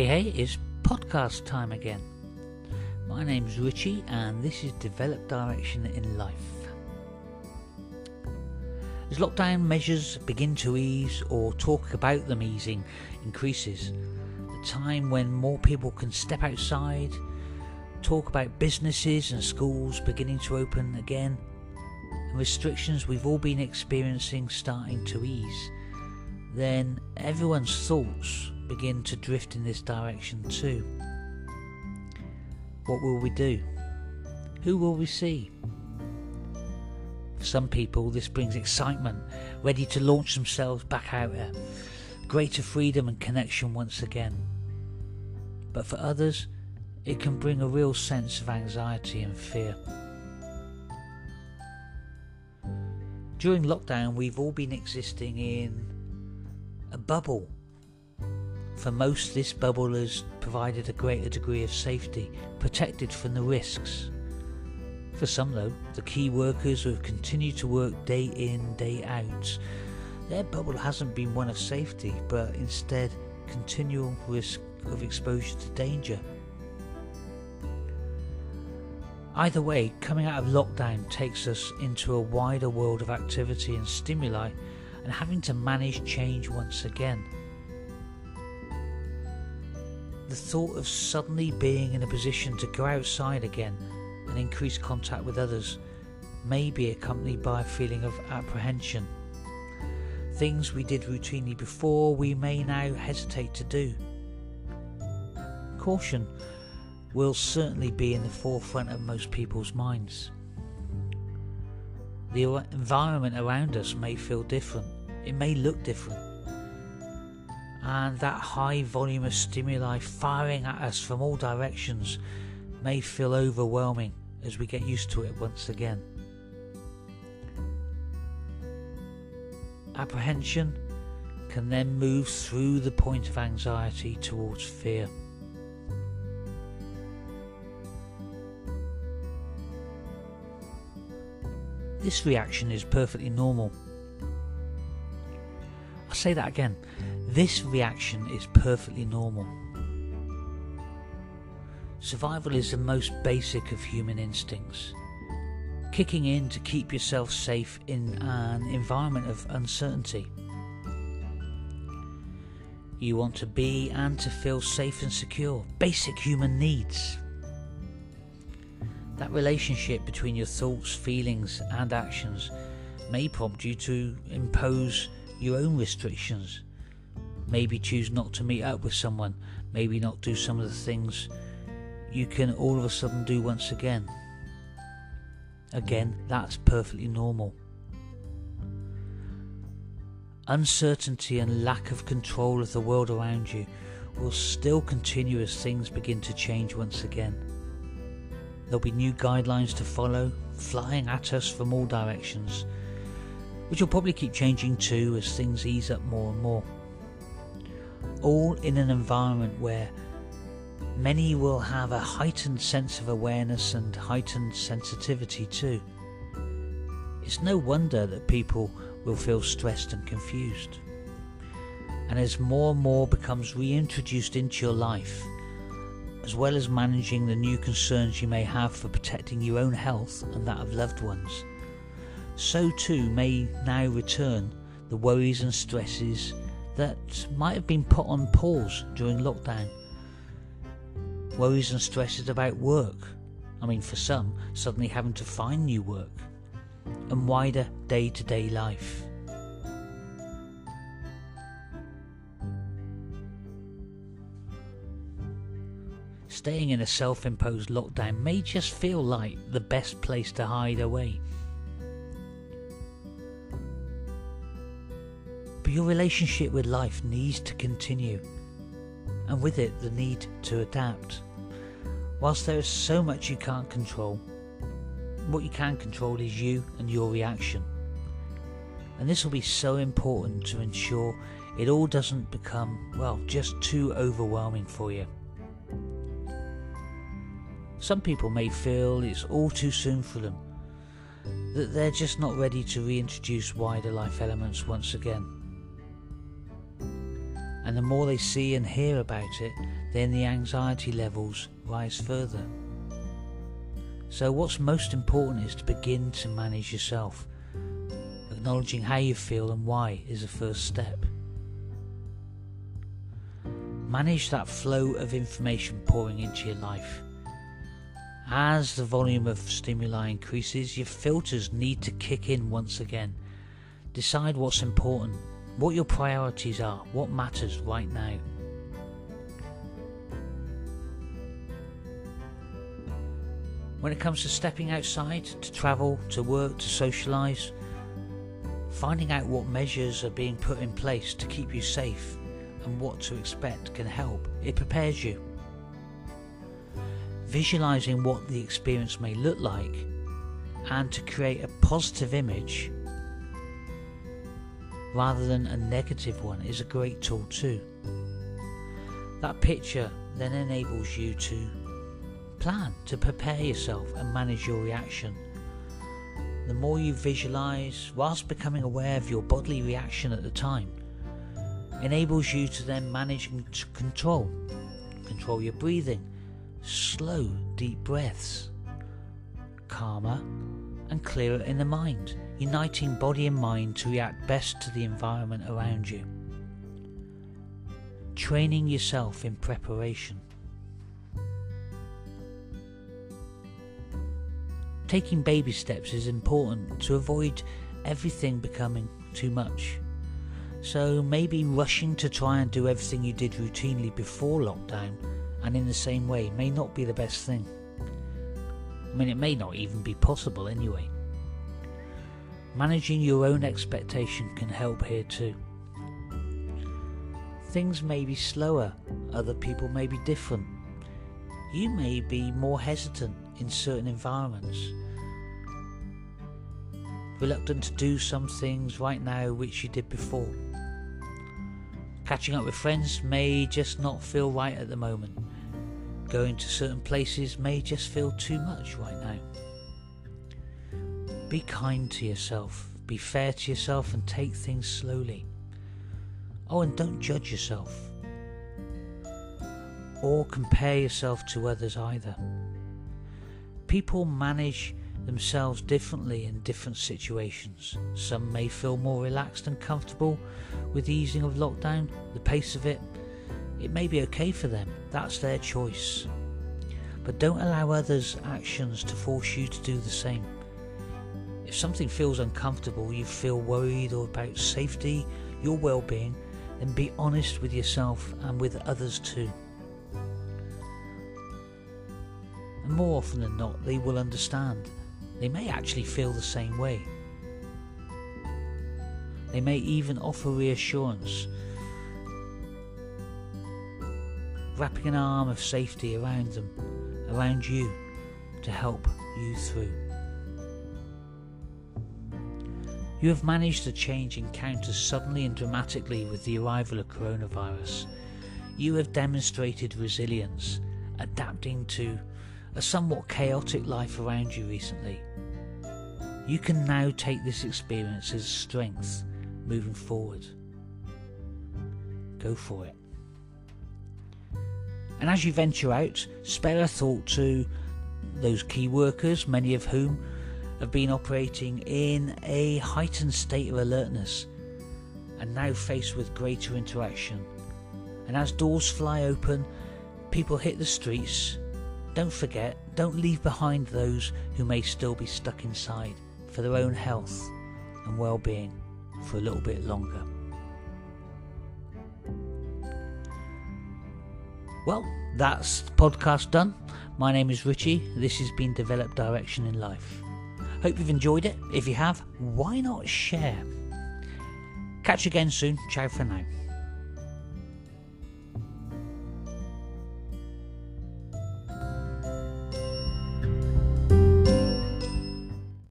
Hey, hey, it's podcast time again. My name's Richie, and this is Develop Direction in Life. As lockdown measures begin to ease, or talk about them easing increases, the time when more people can step outside, talk about businesses and schools beginning to open again, and restrictions we've all been experiencing starting to ease, then everyone's thoughts begin to drift in this direction too. What will we do? Who will we see? For some people, this brings excitement, ready to launch themselves back out there, greater freedom and connection once again. But for others, it can bring a real sense of anxiety and fear. During lockdown, we've all been existing in a bubble for most, this bubble has provided a greater degree of safety, protected from the risks. For some, though, the key workers who have continued to work day in, day out, their bubble hasn't been one of safety, but instead continual risk of exposure to danger. Either way, coming out of lockdown takes us into a wider world of activity and stimuli and having to manage change once again the thought of suddenly being in a position to go outside again and increase contact with others may be accompanied by a feeling of apprehension. Things we did routinely before, we may now hesitate to do. Caution will certainly be in the forefront of most people's minds. The environment around us may feel different, it may look different and that high volume of stimuli firing at us from all directions may feel overwhelming as we get used to it once again. Apprehension can then move through the point of anxiety towards fear. This reaction is perfectly normal. I'll say that again. This reaction is perfectly normal. Survival is the most basic of human instincts, kicking in to keep yourself safe in an environment of uncertainty. You want to be and to feel safe and secure, basic human needs. That relationship between your thoughts, feelings, and actions may prompt you to impose your own restrictions maybe choose not to meet up with someone, maybe not do some of the things you can all of a sudden do once again. Again, that's perfectly normal. Uncertainty and lack of control of the world around you will still continue as things begin to change once again. There'll be new guidelines to follow, flying at us from all directions, which will probably keep changing too as things ease up more and more all in an environment where many will have a heightened sense of awareness and heightened sensitivity too. It's no wonder that people will feel stressed and confused. And as more and more becomes reintroduced into your life, as well as managing the new concerns you may have for protecting your own health and that of loved ones, so too may now return the worries and stresses that might have been put on pause during lockdown. Worries and stresses about work. I mean, for some, suddenly having to find new work. And wider day to day life. Staying in a self imposed lockdown may just feel like the best place to hide away. But your relationship with life needs to continue, and with it, the need to adapt. Whilst there is so much you can't control, what you can control is you and your reaction. And this will be so important to ensure it all doesn't become, well, just too overwhelming for you. Some people may feel it's all too soon for them, that they're just not ready to reintroduce wider life elements once again and the more they see and hear about it, then the anxiety levels rise further. So, what's most important is to begin to manage yourself. Acknowledging how you feel and why is the first step. Manage that flow of information pouring into your life. As the volume of stimuli increases, your filters need to kick in once again. Decide what's important, what your priorities are, what matters right now. When it comes to stepping outside, to travel, to work, to socialise, finding out what measures are being put in place to keep you safe and what to expect can help. It prepares you. Visualizing what the experience may look like and to create a positive image rather than a negative one is a great tool too. That picture then enables you to plan, to prepare yourself and manage your reaction. The more you visualize, whilst becoming aware of your bodily reaction at the time, enables you to then manage and control. Control your breathing, slow, deep breaths, calmer and clearer in the mind, uniting body and mind to react best to the environment around you. Training yourself in preparation. Taking baby steps is important to avoid everything becoming too much. So maybe rushing to try and do everything you did routinely before lockdown and in the same way may not be the best thing. I mean, it may not even be possible anyway. Managing your own expectation can help here too. Things may be slower, other people may be different. You may be more hesitant in certain environments, reluctant to do some things right now which you did before. Catching up with friends may just not feel right at the moment. Going to certain places may just feel too much right now. Be kind to yourself, be fair to yourself, and take things slowly. Oh, and don't judge yourself or compare yourself to others either. People manage themselves differently in different situations. Some may feel more relaxed and comfortable with the easing of lockdown, the pace of it. It may be okay for them, that's their choice. But don't allow others' actions to force you to do the same. If something feels uncomfortable, you feel worried or about safety, your well being, then be honest with yourself and with others too. And more often than not, they will understand they may actually feel the same way. They may even offer reassurance, wrapping an arm of safety around them, around you, to help you through. You have managed to change encounters suddenly and dramatically with the arrival of coronavirus. You have demonstrated resilience, adapting to a somewhat chaotic life around you recently. You can now take this experience as strength moving forward. Go for it. And as you venture out, spare a thought to those key workers, many of whom have been operating in a heightened state of alertness and now faced with greater interaction. And as doors fly open, people hit the streets don't forget, don't leave behind those who may still be stuck inside for their own health and well being for a little bit longer. Well, that's podcast done. My name is Richie. This has been Develop Direction in Life. Hope you've enjoyed it. If you have, why not share? Catch you again soon. Ciao for now.